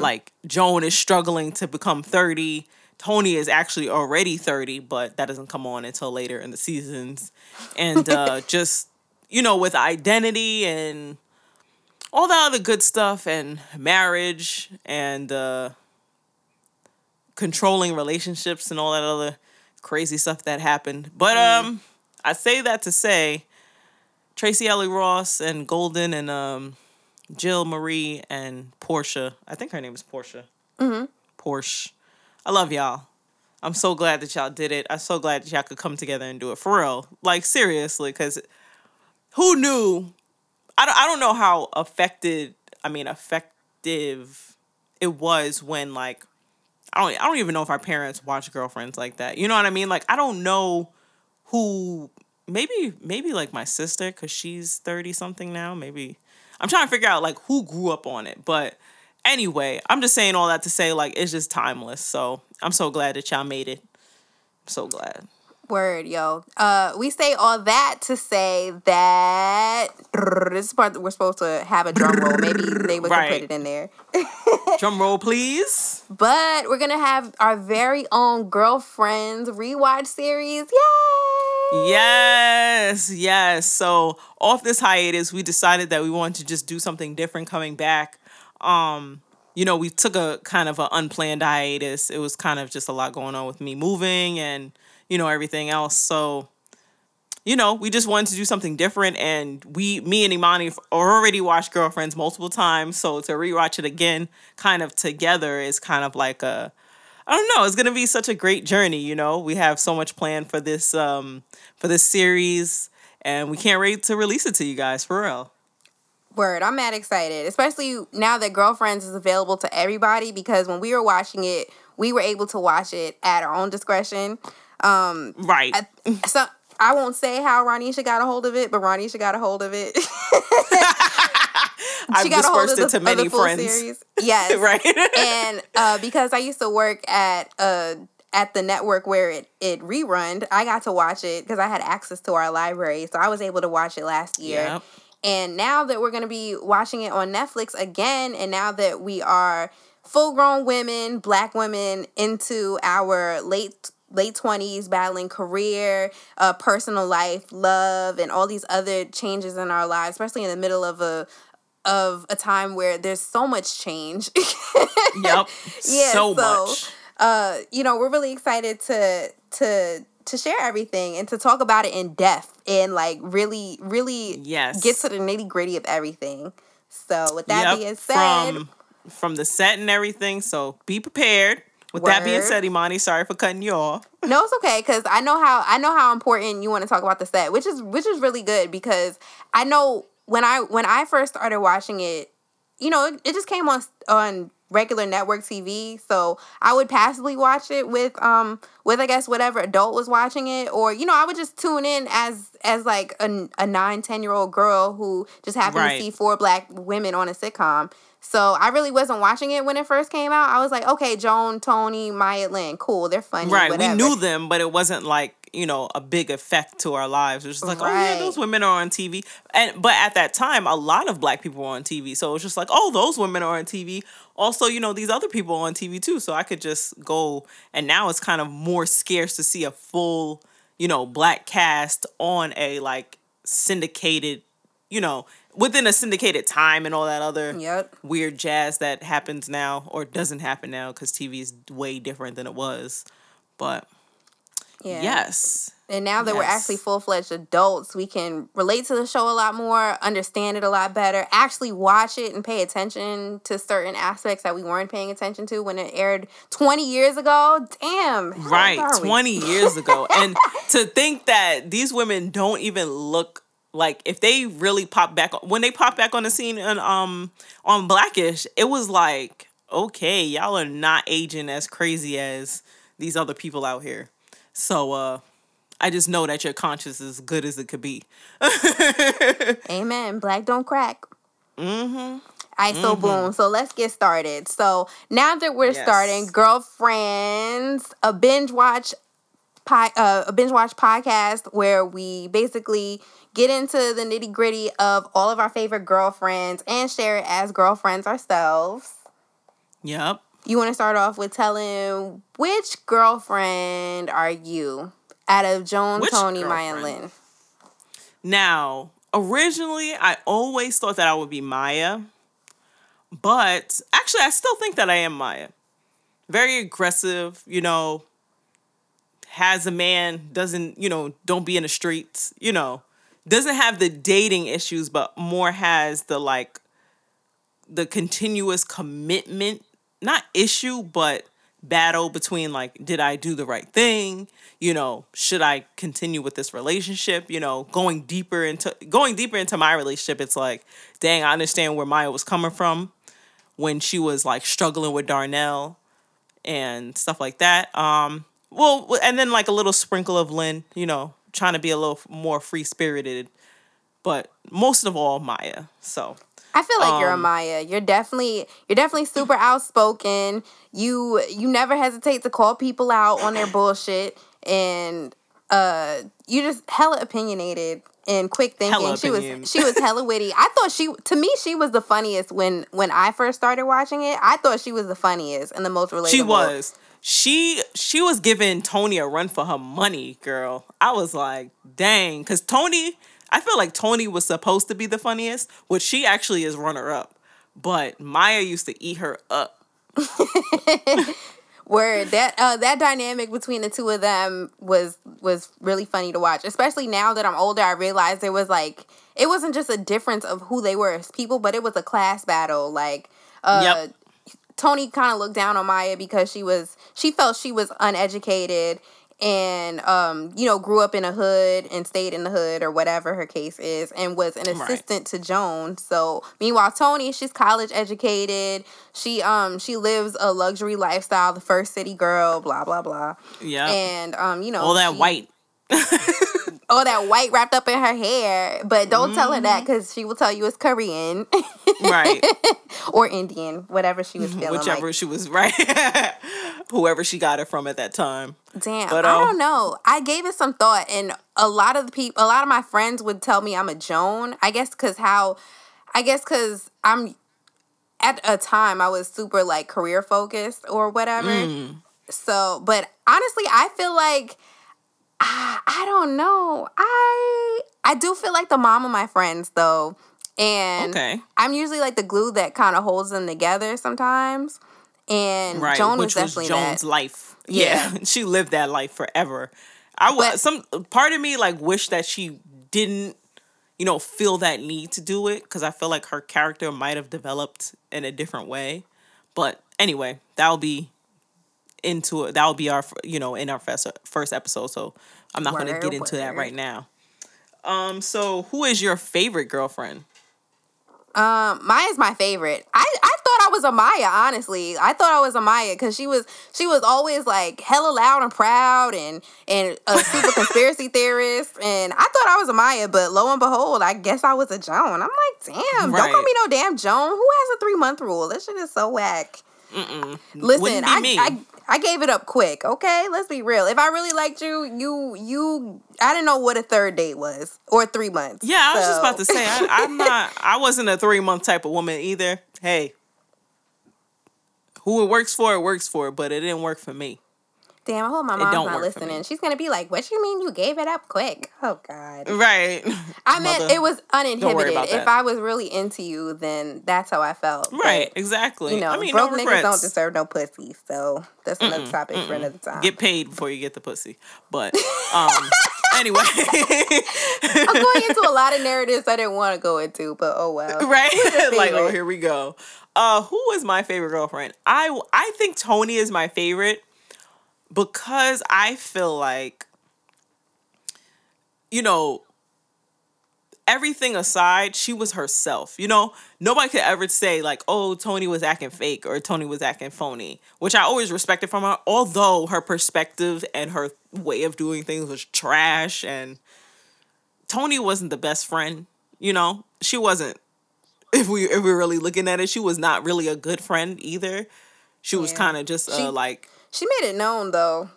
Like Joan is struggling to become 30. Toni is actually already 30, but that doesn't come on until later in the seasons. And uh just you know, with identity and all the other good stuff and marriage and uh controlling relationships and all that other crazy stuff that happened. But um I say that to say Tracee Ellis Ross and Golden and um Jill Marie and Portia. I think her name is Portia. Mm-hmm. Porsche. I love y'all. I'm so glad that y'all did it. I'm so glad that y'all could come together and do it for real. Like seriously, because who knew? I don't, I don't know how affected. I mean, effective it was when like I don't I don't even know if our parents watched girlfriends like that. You know what I mean? Like I don't know who maybe maybe like my sister cuz she's 30 something now, maybe I'm trying to figure out like who grew up on it, but anyway, I'm just saying all that to say like it's just timeless. So, I'm so glad that y'all made it. I'm so glad. Word, yo. Uh, we say all that to say that this is part that we're supposed to have a drum roll. Maybe they would right. put it in there. drum roll, please. But we're gonna have our very own girlfriends rewatch series. Yay! Yes, yes. So off this hiatus, we decided that we wanted to just do something different coming back. Um, you know, we took a kind of an unplanned hiatus. It was kind of just a lot going on with me moving and you know, everything else. So, you know, we just wanted to do something different. And we, me and Imani already watched Girlfriends multiple times. So to rewatch it again, kind of together, is kind of like a, I don't know. It's gonna be such a great journey. You know, we have so much planned for this um for this series, and we can't wait to release it to you guys for real. Word, I'm mad excited, especially now that Girlfriends is available to everybody. Because when we were watching it, we were able to watch it at our own discretion. Um, right. I, so I won't say how Ronisha got a hold of it, but Ronisha got a hold of it. I've got a hold of the, to many friends. Series. Yes. right. and uh, because I used to work at uh, at the network where it it rerun, I got to watch it because I had access to our library, so I was able to watch it last year. Yep. And now that we're going to be watching it on Netflix again, and now that we are full grown women, black women into our late late 20s battling career uh, personal life love and all these other changes in our lives especially in the middle of a of a time where there's so much change. Yep yeah so, so much. uh you know we're really excited to to to share everything and to talk about it in depth and like really really yes. get to the nitty gritty of everything. So with that yep. being said from, from the set and everything so be prepared with Word. that being said, Imani, sorry for cutting you off. no, it's okay because I know how I know how important you want to talk about the set, which is which is really good because I know when I when I first started watching it, you know, it, it just came on on regular network TV, so I would passively watch it with um with I guess whatever adult was watching it, or you know I would just tune in as as like a, a nine ten year old girl who just happened right. to see four black women on a sitcom, so I really wasn't watching it when it first came out. I was like, okay, Joan, Toni, Maya Lynn, cool, they're funny. Right, whatever. we knew them, but it wasn't like you know a big effect to our lives. It was just like, right. oh yeah, those women are on TV. And but at that time, a lot of black people were on TV, so it was just like, oh, those women are on TV. Also, you know, these other people on TV too. So I could just go. And now it's kind of more scarce to see a full, you know, black cast on a like syndicated, you know, within a syndicated time and all that other yep. weird jazz that happens now or doesn't happen now because TV is way different than it was. But yeah. yes. And now that yes. we're actually full fledged adults, we can relate to the show a lot more, understand it a lot better, actually watch it and pay attention to certain aspects that we weren't paying attention to when it aired 20 years ago. Damn. Right. 20 years ago. And to think that these women don't even look like if they really pop back when they pop back on the scene and um on Blackish, it was like, okay, y'all are not aging as crazy as these other people out here. So uh I just know that your conscience is as good as it could be. Amen. Black don't crack. Mm-hmm. ISO mm-hmm. boom. So let's get started. So now that we're yes. starting, girlfriends, a binge watch, uh, a binge watch podcast where we basically get into the nitty gritty of all of our favorite girlfriends and share it as girlfriends ourselves. Yep. You want to start off with telling which girlfriend are you out of Joan, which Toni, Maya, and Lynn? Now, originally, I always thought that I would be Maya, but actually, I still think that I am Maya. Very aggressive, you know, has a man, doesn't, you know, don't be in the streets, you know, doesn't have the dating issues, but more has the like the continuous commitment, not issue, but battle between like, did I do the right thing? You know, should I continue with this relationship? You know, going deeper into going deeper into my relationship, it's like, dang, I understand where Maya was coming from when she was like struggling with Darnell and stuff like that. Um, well, and then like a little sprinkle of Lynn, you know, trying to be a little more free spirited, but most of all Maya. So I feel like um, you're a Maya. You're definitely you're definitely super outspoken. You you never hesitate to call people out on their bullshit, and uh, you just hella opinionated and quick thinking. She was she was hella witty. I thought she to me she was the funniest when when I first started watching it. I thought she was the funniest and the most relatable. She was. She she was giving Toni a run for her money, girl. I was like, dang, because Toni, I feel like Toni was supposed to be the funniest, which she actually is runner up. But Maya used to eat her up. Word that uh, that dynamic between the two of them was was really funny to watch. Especially now that I'm older, I realized it was like it wasn't just a difference of who they were as people, but it was a class battle. Like uh, yep. Toni kind of looked down on Maya because she was she felt she was uneducated and um, you know, grew up in a hood and stayed in the hood or whatever her case is, and was an assistant right. to Joan. So meanwhile, Toni, she's college educated. She um she lives a luxury lifestyle, the first city girl, blah blah blah. Yeah. And um, you know, all that she, white. all that white wrapped up in her hair. But don't mm-hmm. tell her that because mm-hmm. she will tell you it's Korean. right. or Indian, whatever she was feeling. Whichever like. she was right. Whoever she got it from at that time. Damn. But, I don't know. I gave it some thought and a lot of the people a lot of my friends would tell me I'm a Joan. I guess cause how I guess cause I'm at a time I was super like career focused or whatever. Mm. So, but honestly, I feel like I, I don't know. I I do feel like the mom of my friends though. And okay. I'm usually like the glue that kind of holds them together sometimes. And right, Joan was definitely was Joan's that. life. Yeah. yeah. she lived that life forever. I was some part of me like wish that she didn't, you know, feel that need to do it because I feel like her character might have developed in a different way. But anyway, that'll be into it. That will be our, you know, in our first first episode. So I'm not going to get into that right now. Um. So, who is your favorite girlfriend? Um, Maya's my favorite. I, I thought I was a Maya, honestly. I thought I was a Maya because she was she was always like hella loud and proud and and a super conspiracy theorist. And I thought I was a Maya, but lo and behold, I guess I was a Joan. I'm like, damn, right. don't call me no damn Joan. Who has a three month rule? This shit is so whack. Mm-mm. Listen, I, I I gave it up quick. Okay, let's be real. If I really liked you, you you I didn't know what a third date was or three months. Yeah, I was just about to say I, am not. I wasn't a three month type of woman either. Hey, who it works for, it works for, but it didn't work for me. Damn, I hope my mom's not listening. She's gonna be like, "What you mean you gave it up quick?" Oh God. Right. I meant it was uninhibited. If I was really into you, then that's how I felt. Right. But, exactly. You know, I mean, broke no niggas don't deserve no pussy. So that's another mm-mm, topic mm-mm. for another time. Get paid before you get the pussy. But um, anyway, I'm going into a lot of narratives I didn't want to go into, but oh well. Right. like, oh, here we go. Uh, who is my favorite girlfriend? I I think Toni is my favorite because I feel like, you know, everything aside, she was herself. You know, nobody could ever say, like, oh, Toni was acting fake or Toni was acting phony, which I always respected from her, although her perspective and her way of doing things was trash. And Toni wasn't the best friend, you know, she wasn't. If we if we're really looking at it, she was not really a good friend either. She was kind of just uh, she, like she made it known though.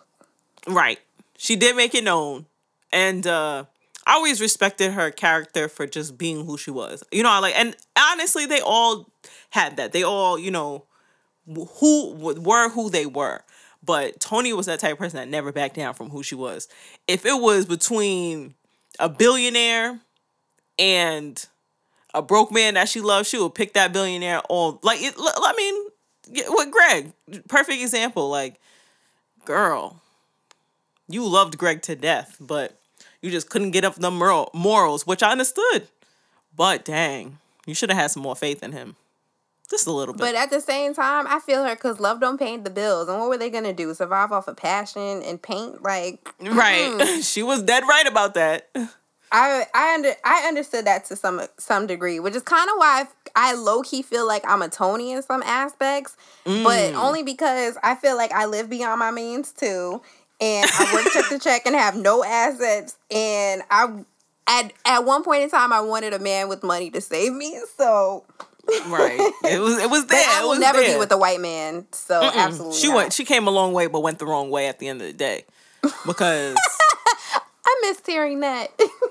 Right. She did make it known. And uh I always respected her character for just being who she was. You know, I like and honestly they all had that. They all, you know, who were who they were. But Toni was that type of person that never backed down from who she was. If it was between a billionaire and a broke man that she loved, she would pick that billionaire on like it, I mean, what Greg, perfect example. Like, girl, you loved Greg to death, but you just couldn't get up the morals, which I understood. But dang, you should have had some more faith in him. Just a little bit. But at the same time, I feel her because love don't pay the bills. And what were they gonna do? Survive off of passion and paint? Like right. she was dead right about that. I I under I understood that to some some degree, which is kind of why I, I low key feel like I'm a Toni in some aspects, Mm. but only because I feel like I live beyond my means too, and I work check to check and have no assets, and I at at one point in time I wanted a man with money to save me, so Right. It was it was there. I will never there. be with a white man. So absolutely, She not. went she came a long way but went the wrong way at the end of the day. Because I missed hearing that.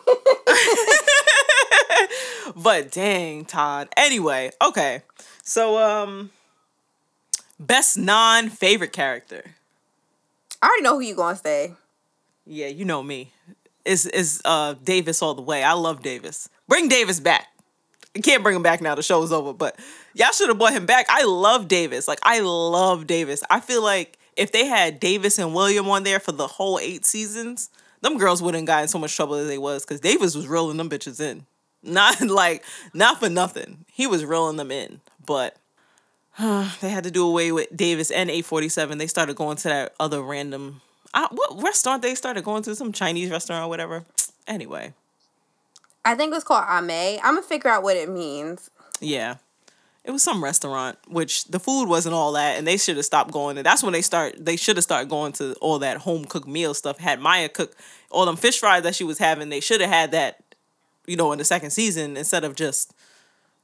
but dang, Todd. Anyway, okay. So um best non-favorite character. I already know who you gonna say. Yeah, you know me. Is is uh Davis all the way. I love Davis. Bring Davis back. You can't bring him back now. The show's over. But y'all should have brought him back. I love Davis. Like I love Davis. I feel like if they had Davis and William on there for the whole eight seasons, them girls wouldn't got in so much trouble as they was because Davis was reeling them bitches in. Not like not for nothing. He was reeling them in. But they had to do away with Davis and 847. They started going to that other random uh, what restaurant they started going to? Some Chinese restaurant or whatever. Anyway, I think it was called Ame. I'm gonna figure out what it means. yeah. It was some restaurant, which the food wasn't all that, and they should have stopped going. And that's when they start. They should have started going to all that home cooked meal stuff. Had Maya cook all them fish fries that she was having. They should have had that, you know, in the second season instead of just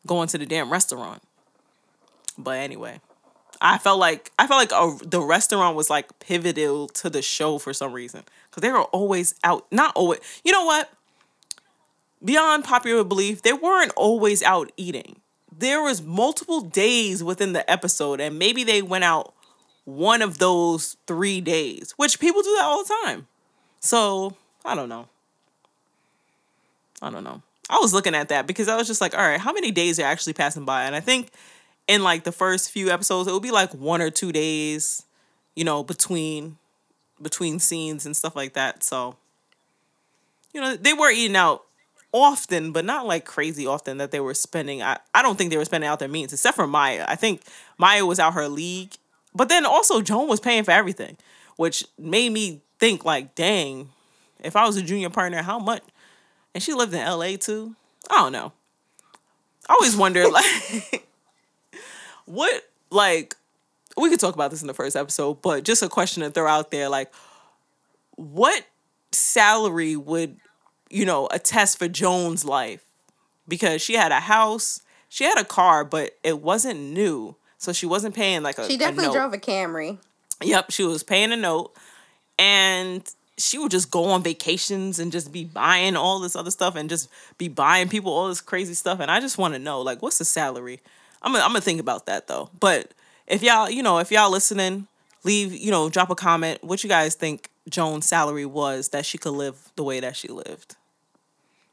going to the damn restaurant. But anyway, I felt like I felt like a, the restaurant was like pivotal to the show for some reason because they were always out. Not always. You know what? Beyond popular belief, they weren't always out eating. There was multiple days within the episode, and maybe they went out one of those three days, which people do that all the time. So I don't know. I don't know. I was looking at that because I was just like, all right, how many days are actually passing by? And I think in like the first few episodes, it would be like one or two days, you know, between between scenes and stuff like that. So, you know, they were eating out often, but not like crazy often that they were spending. I, I don't think they were spending out their means, except for Maya. I think Maya was out her league. But then also Joan was paying for everything, which made me think like, dang, if I was a junior partner, how much? And she lived in LA too. I don't know. I always wonder like what like we could talk about this in the first episode, but just a question to throw out there like what salary would you know a test for Joan's life? Because she had a house, she had a car, but it wasn't new. So she wasn't paying like a She a definitely note. drove a Camry. Yep, she was paying a note and she would just go on vacations and just be buying all this other stuff and just be buying people all this crazy stuff. And I just want to know, like, what's the salary? I'm gonna, I'm gonna think about that though. But if y'all, you know, if y'all listening, leave, you know, drop a comment. What you guys think Joan's salary was that she could live the way that she lived?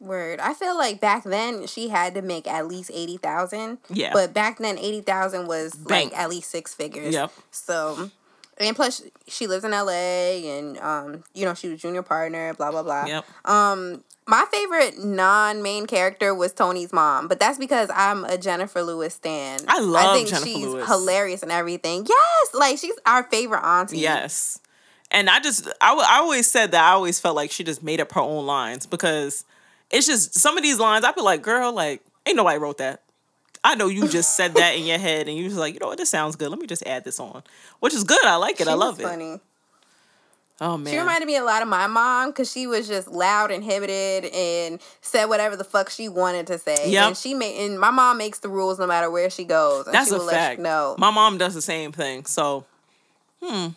Word. I feel like back then she had to make at least eighty thousand. Yeah. But back then eighty thousand was Bank. like at least six figures. Yep. So and plus she lives in LA and um, you know, she was junior partner, blah blah blah. Yep. Um my favorite non-main character was Toni's mom, but that's because I'm a Jennifer Lewis stan. I love I think Jennifer she's Lewis. hilarious and everything. Yes, like she's our favorite auntie. Yes. And I just, I, w- I always said that I always felt like she just made up her own lines because it's just some of these lines, I'd be like, girl, like, ain't nobody wrote that. I know you just said that in your head and you was like, you know what, this sounds good. Let me just add this on, which is good. I like it. She I love it. funny. Oh, man. She reminded me a lot of my mom because she was just loud, inhibited, and said whatever the fuck she wanted to say. Yep. And she made, and my mom makes the rules no matter where she goes. And That's she a will fact. Know. My mom does the same thing. So, hmm.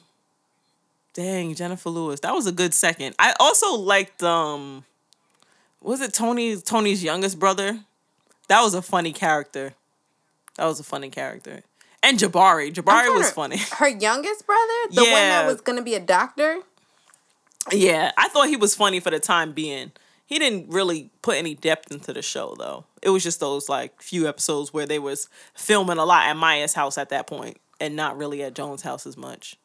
Dang, Jennifer Lewis. That was a good second. I also liked um was it Toni Toni's youngest brother? That was a funny character. That was a funny character. And Jabari. Jabari was funny. Her youngest brother, the one that was gonna be a doctor. yeah, I thought he was funny for the time being. He didn't really put any depth into the show though. It was just those like few episodes where they was filming a lot at Maya's house at that point and not really at Jones' house as much.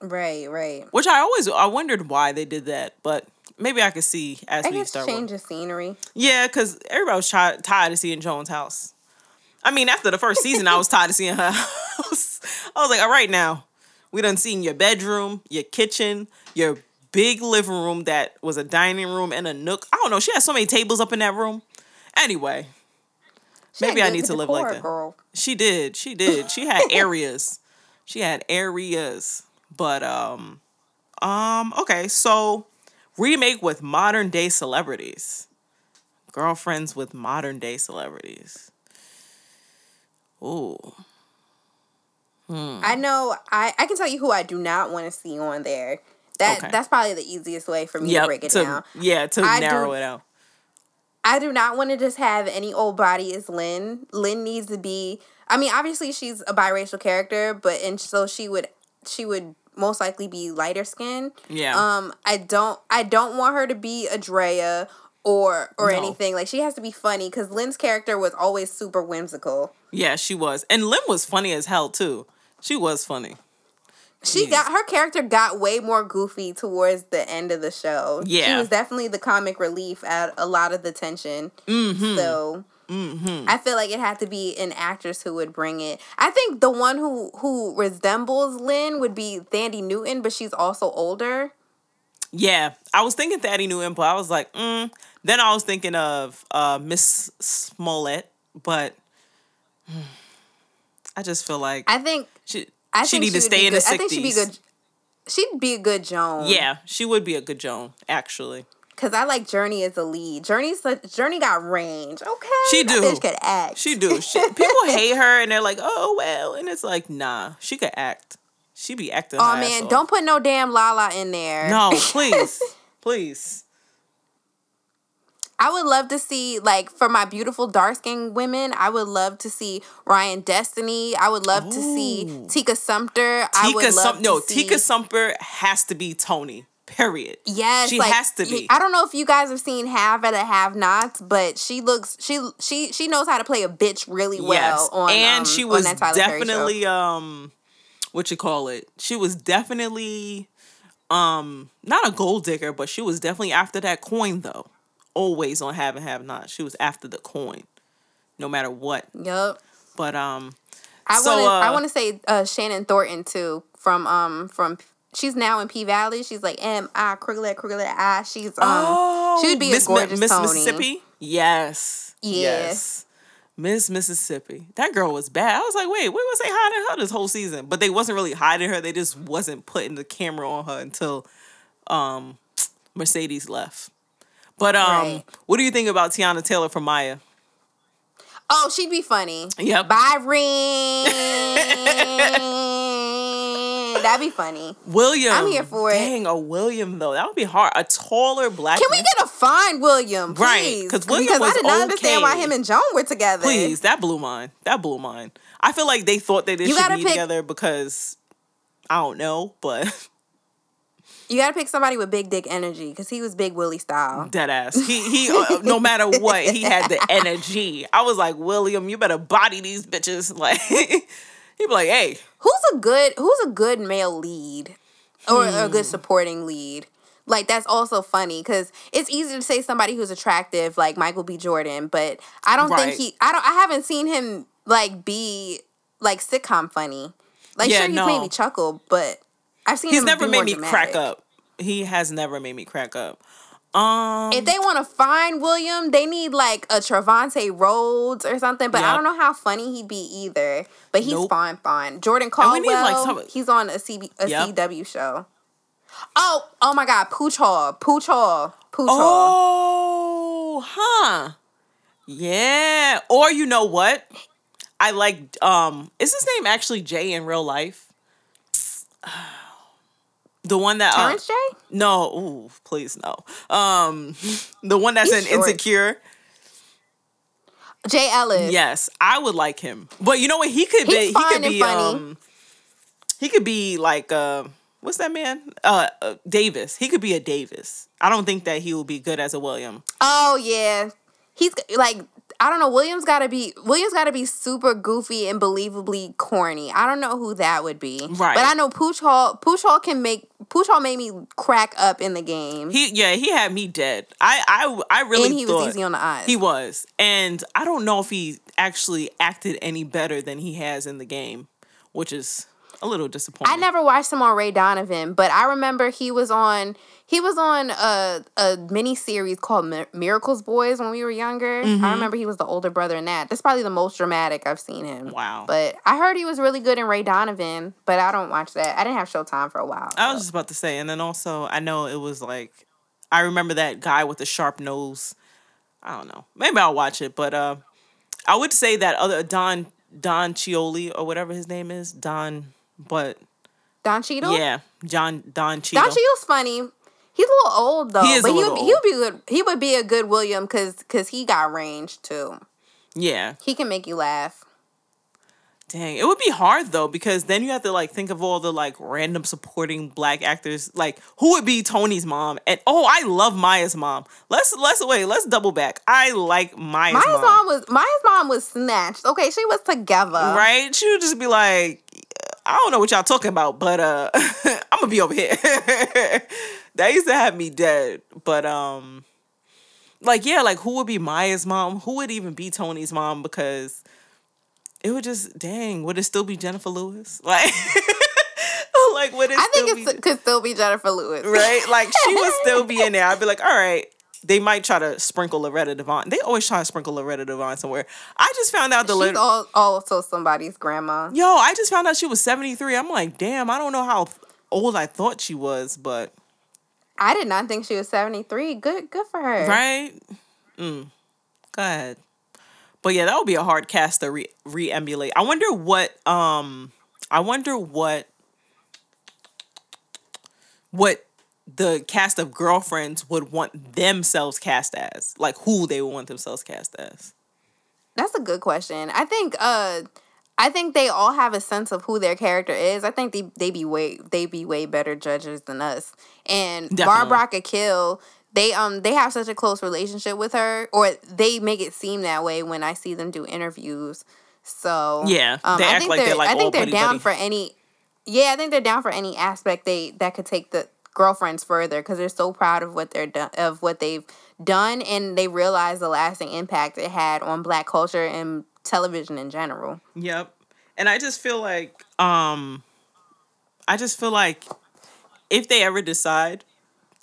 Right, right. Which I always I wondered why they did that, but maybe I could see as I we start. change of scenery. Yeah, because everybody was chi- tired of seeing Joan's house. I mean, after the first season, I was tired of seeing her house. I was like, all right, now we done seen your bedroom, your kitchen, your big living room that was a dining room and a nook. I don't know. She had so many tables up in that room. Anyway, She maybe I need to live like that. Girl. She did. She did. She had areas. she had areas. But um um okay, so remake with modern day celebrities. Girlfriends with modern day celebrities. Ooh. Hmm. I know. I I can tell you who I do not want to see on there. That Okay. that's probably the easiest way for me to break it to, down. Yeah, to I narrow do- it out. I do not want to just have any old body as Lynn. Lynn needs to be. I mean, obviously she's a biracial character, but and so she would she would most likely be lighter skin. Yeah. Um, I don't I don't want her to be a Drea or or No. anything. Like she has to be funny because Lynn's character was always super whimsical. yeah, she was. And Lim was funny as hell too. She was funny. She Jeez. got her character got way more goofy towards the end of the show. Yeah, she was definitely the comic relief at a lot of the tension. Mm-hmm. So I feel like it had to be an actress who would bring it. I think the one who who resembles Lynn would be Thandie Newton, but she's also older. Yeah, I was thinking Thandie Newton, but I was like, mm. then I was thinking of uh, Miss Smollett, but mm, I just feel like I think she I she think need to stay in good. the I think she'd be good. She'd be a good Joan. Yeah, she would be a good Joan, actually. Cause I like Jurnee as a lead. Jurnee's such, Jurnee got range. Okay, She that do. Bitch could act. She do. She, people hate her, and they're like, oh well, and it's like, nah, she could act. She be acting. Oh man, don't put no damn Lala in there. No, please, please. I would love to see like for my beautiful dark skinned women. I would love to see Ryan Destiny. I would love to see Ooh. Tika Sumpter. I would Tika love Sum- no, see, Tika Sumpter has to be Toni. Period. Yes, She like, has to be. I don't know if you guys have seen Have at a Have Nots, but she looks she she she knows how to play a bitch really well. yes, On and um, she was definitely um, what you call it? She was definitely um not a gold digger, but she was definitely after that coin though. Always on have and have not. She was after the coin, no matter what. Yep. But um, I So, want to. I uh, want to say uh, Shannon Thornton too. From um from she's now in P Valley. She's like M I crooked crooked I. She's um she would be Miss a gorgeous Miss Toni. Mississippi. Yes. Yeah. Yes. Miss Mississippi. That girl was bad. I was like, wait, where was they hiding her this whole season? But they wasn't really hiding her. They just wasn't putting the camera on her until um Mercedes left. But um, Right. what do you think about Teyana Taylor from Maya? Oh, she'd be funny. Yep. Byron. That'd be funny. William. I'm here for it. Dang, a William though. That would be hard. A taller black Can we man. get a fine William, Right, please? 'cause William because was I did not understand why him and Joan were together. Please, that blew mine. That blew mine. I feel like they thought that they You should gotta be pick- together because I don't know, but You got to pick somebody with big dick energy because he was big Willie style. dead ass. He he. Uh, no matter what, he had the energy. I was like, William, you better body these bitches. Like he'd be like, hey, Who's a good Who's a good male lead or a Hmm. good supporting lead? Like that's also funny because it's easy to say somebody who's attractive like Michael B. Jordan, but I don't Right. think he. I don't. I haven't seen him like be like sitcom funny. Like Yeah, sure, he's no. made me chuckle, but I've seen he's never made me crack up. He has never made me crack up. Um, If they want to find William, they need like a Trevante Rhodes or something. But I don't know how funny he'd be either. But he's Nope. fine, fine. Jordan we Calloway, like, some- he's on a, CB, a Yep. CW show. Oh, oh my God, Pooch Hall, Pooch Hall, Pooch Hall. Oh, huh. Yeah. Or you know what? I like um is his name actually Jay in real life? The one that uh, Terrence J. no, ooh, please no. Um the one that's He's in short. Insecure. Jay Ellis. Yes, I would like him. But you know what? He could be He's he fine could be funny. um he could be like uh what's that man? Uh, uh Davis. He could be a Davis. I don't think that he will be good as a William. Oh yeah, he's like I don't know. Williams got to be Williams got to be super goofy and believably corny. I don't know who that would be. Right. But I know Pooch Hall. Pooch Hall can make Pooch Hall made me crack up in the game. He yeah, he had me dead. I I I really and he was easy on the eyes. he was, and I don't know if he actually acted any better than he has in the game, which is a little disappointed. I never watched him on Ray Donovan, but I remember he was on he was on a a mini series called Mi- Miracle's Boys when we were younger. Mm-hmm. I remember he was the older brother in that. That's probably the most dramatic I've seen him. Wow. But I heard he was really good in Ray Donovan, but I don't watch that. I didn't have Showtime for a while. I so. was just about to say, and then also I know it was like I remember that guy with the sharp nose. I don't know. Maybe I'll watch it, but uh, I would say that other Don Don Chioli or whatever his name is Don, but Don Cheadle. yeah, John Don Cheadle. Don Cheadle's funny. He's a little old though, He but he would, he would be good. He would be a good William because because he got range too. yeah, He can make you laugh. Dang, it would be hard though because then you have to like think of all the like random supporting black actors. Like who would be Toni's mom? And oh, I love Maya's mom. Let's let's wait. Let's double back. I like Maya's, Maya's mom. mom was Maya's mom was snatched. Okay, she was together. Right? She would just be like, I don't know what y'all talking about, but uh, I'm gonna be over here. that used to have me dead. But um, like yeah, like who would be Maya's mom? Who would even be Toni's mom? Because it would just dang. Would it still be Jennifer Lewis? Like, like would it? I think be, it could still be Jennifer Lewis. right. Like she would still be in there. I'd be like, all right. They might try to sprinkle Loretta Devine. They always try to sprinkle Loretta Devine somewhere. I just found out the She's Loretta- all, also somebody's grandma. Yo, I just found out she was 73. I'm like, damn, I don't know how old I thought she was, but I did not think she was 73. Good good for her. right? Mm. Go ahead. But yeah, that would be a hard cast to re re emulate. I wonder what um I wonder what what the cast of girlfriends would want themselves cast as. Like who they would want themselves cast as. That's a good question. I think uh I think they all have a sense of who their character is. I think they they be way they be way better judges than us. And Definitely. Mara Brock Akil, they um they have such a close relationship with her, or they make it seem that way when I see them do interviews. So Yeah, um, they I act think like they're, they're, like, I think they're down buddy-buddy. for any. Yeah, I think they're down for any aspect they that could take the girlfriends further because they're so proud of what they're done of what they've done, and they realize the lasting impact it had on Black culture and television in general. Yep. And I just feel like um I just feel like if they ever decide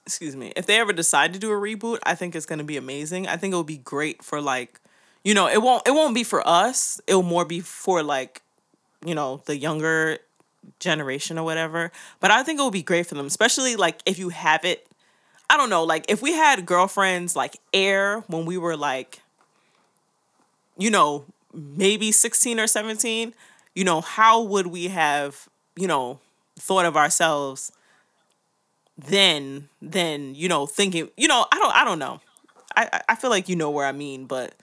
excuse me, if they ever decide to do a reboot, I think it's going to be amazing. I think it'll be great for like you know, it won't it won't be for us. It'll more be for like you know, the younger generation or whatever. But I think it would be great for them, especially like if you have it I don't know, like if we had girlfriends like air when we were like you know, maybe 16 or 17, you know, how would we have, you know, thought of ourselves then, then, you know, thinking, you know, I don't, I don't know. I, I- feel like you know where I mean, but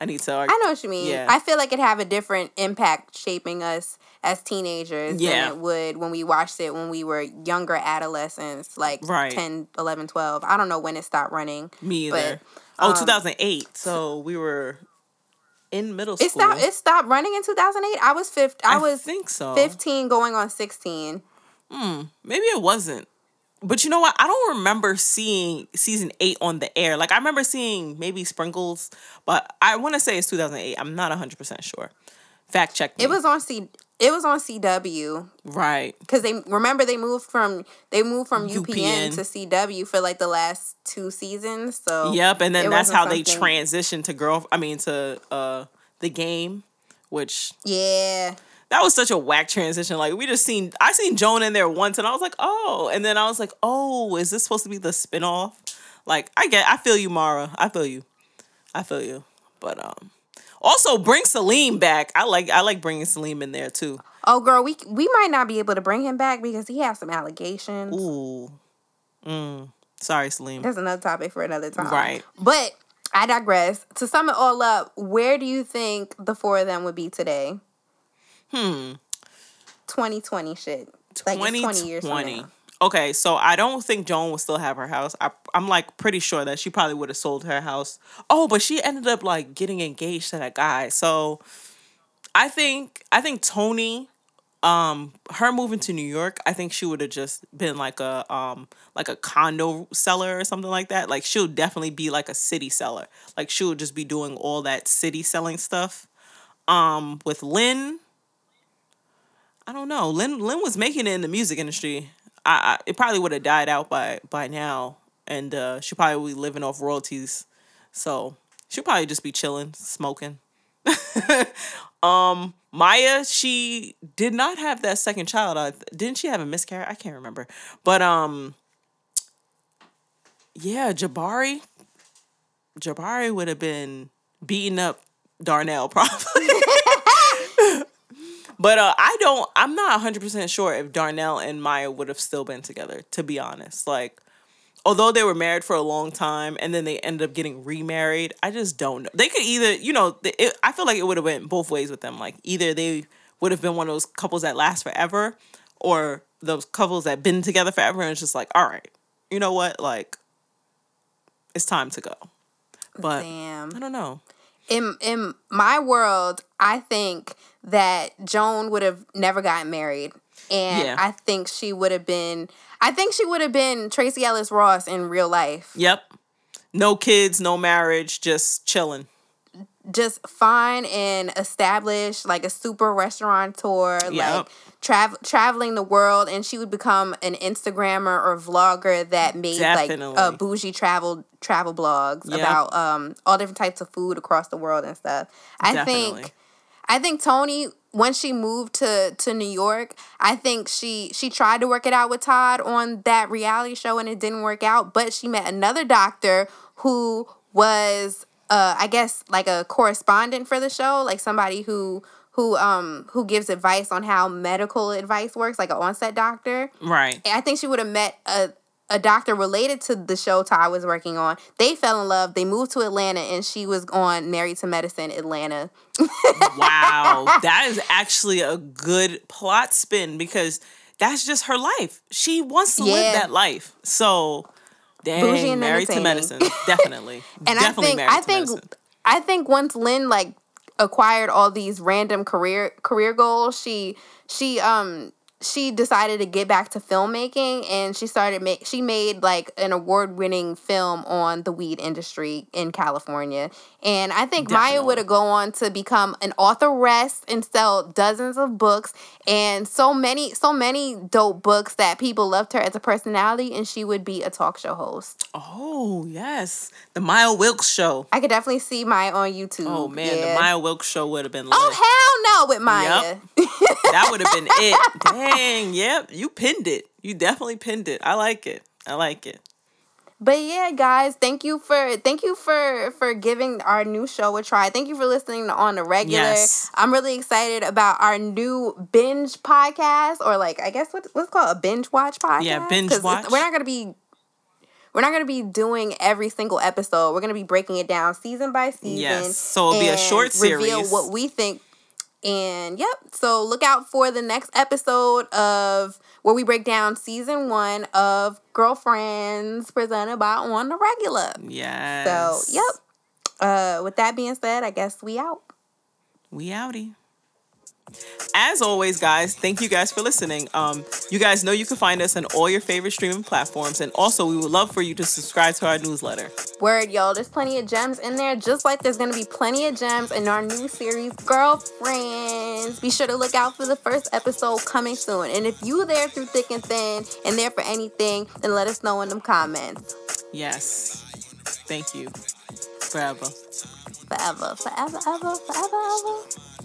I need to. I know what you mean. Yeah. I feel like it have a different impact shaping us as teenagers Yeah. than it would when we watched it when we were younger adolescents, like Right. 10, 11, 12. I don't know when it stopped running. Me but, either. oh, um, 2008. So we were in middle school. It stopped. It stopped running in two thousand eight. I was fifth. I, I was think so. fifteen, going on sixteen. Hmm. Maybe it wasn't. But you know what? I don't remember seeing season eight on the air. Like I remember seeing maybe sprinkles, but I want to say it's 2008. I'm not 100 percent sure. Fact check. Me. It was on C. It was on CW right. because they remember they moved from they moved from UPN, UPN. to CW for like the last two seasons. So Yep, and then that's how they transitioned to girl. I mean to uh the game, which Yeah, that was such a whack transition. Like we just seen I seen Joan in there once, and I was like, oh, and then I was like, oh, is this supposed to be the spinoff? Like I get, I feel you, Mara. I feel you, I feel you. But um, also bring Salim back. I like I like bringing Salim in there too. Oh, girl, we we might not be able to bring him back because he has some allegations. Ooh, mm. Sorry, Salim. That's another topic for another time. Right. But I digress. To sum it all up, where do you think the four of them would be today? Hmm. 2020 shit. Like it's 20 years from now. okay, so I don't think Joan will still have her house. I, I'm like pretty sure that she probably would have sold her house. Oh, but she ended up like getting engaged to that guy. So I think I think Toni, um, her moving to New York, I think she would have just been like a um like a condo seller or something like that. Like she'll definitely be like a city seller. Like she'll just be doing all that city selling stuff. Um, with Lynn. I don't know. Lynn Lynn was making it in the music industry. I, I it probably would have died out by by now, and uh, she probably be living off royalties. So she'll probably just be chilling, smoking. um, Maya, she did not have that second child. Uh, didn't she have a miscarriage? I can't remember. But um, yeah, Jabari. Jabari would have been beating up Darnell probably. But uh, I don't. I'm not 100 percent sure if Darnell and Maya would have still been together. To be honest, like although they were married for a long time and then they ended up getting remarried, I just don't know. They could either, you know, it, I feel like it would have went both ways with them. Like either they would have been one of those couples that last forever, or those couples that been together forever and it's just like, all right, you know what, like it's time to go. But Damn. I don't know. In in my world, I think that Joan would have never gotten married. And yeah. I think she would have been I think she would have been Tracee Ellis Ross in real life. Yep. No kids, no marriage, just chilling. Just fine and established, like a super restaurateur, yep. like travel traveling the world, and she would become an Instagrammer or vlogger that made Definitely. like uh, bougie travel travel blogs yep. about um all different types of food across the world and stuff. I Definitely. think I think Toni when she moved to to New York, I think she she tried to work it out with Todd on that reality show and it didn't work out, but she met another doctor who was uh I guess like a correspondent for the show, like somebody who who um who gives advice on how medical advice works, like an onset doctor. Right. And I think she would have met a a doctor related to the show Ty was working on. They fell in love. They moved to Atlanta, and she was on Married to Medicine Atlanta. wow, that is actually a good plot spin because that's just her life. She wants to yeah. live that life. So, dang, Married to Medicine, definitely. and definitely I think I think medicine. I think once Lynn like acquired all these random career career goals, she she um she decided to get back to filmmaking and she started make she made like an award-winning film on the weed industry in California. And I think Definitely. Maya would have go on to become an authoress and sell dozens of books and so many so many dope books that people loved her as a personality and she would be a talk show host. Oh, yes. The Maya Wilkes show. I could definitely see Maya on YouTube. Oh man, yeah. the Maya Wilkes show would have been oh, lit. Oh hell no with Maya. Yep. that would have been it. Dang, yep. You pinned it. You definitely pinned it. I like it. I like it. But yeah, guys, thank you for thank you for for giving our new show a try. Thank you for listening on the regular. Yes. I'm really excited about our new binge podcast, or like I guess what what's called a binge watch podcast. Yeah, binge watch. We're not gonna be we're not going to be doing every single episode. We're going to be breaking it down season by season. Yes. So it'll be a short series. Reveal what we think and yep, so look out for the next episode of where we break down season one of Girlfriends presented by On the Regular. Yes. So yep. Uh, with that being said, I guess we out. We outie. As always, guys, thank you guys for listening. Um, you guys know you can find us on all your favorite streaming platforms, and also we would love for you to subscribe to our newsletter. Word, y'all. There's plenty of gems in there, just like there's gonna be plenty of gems in our new series, Girlfriends. Be sure to look out for the first episode coming soon. And if you there through thick and thin and there for anything, then let us know in them comments. Yes. Thank you. Forever. Forever, forever, ever, forever, ever.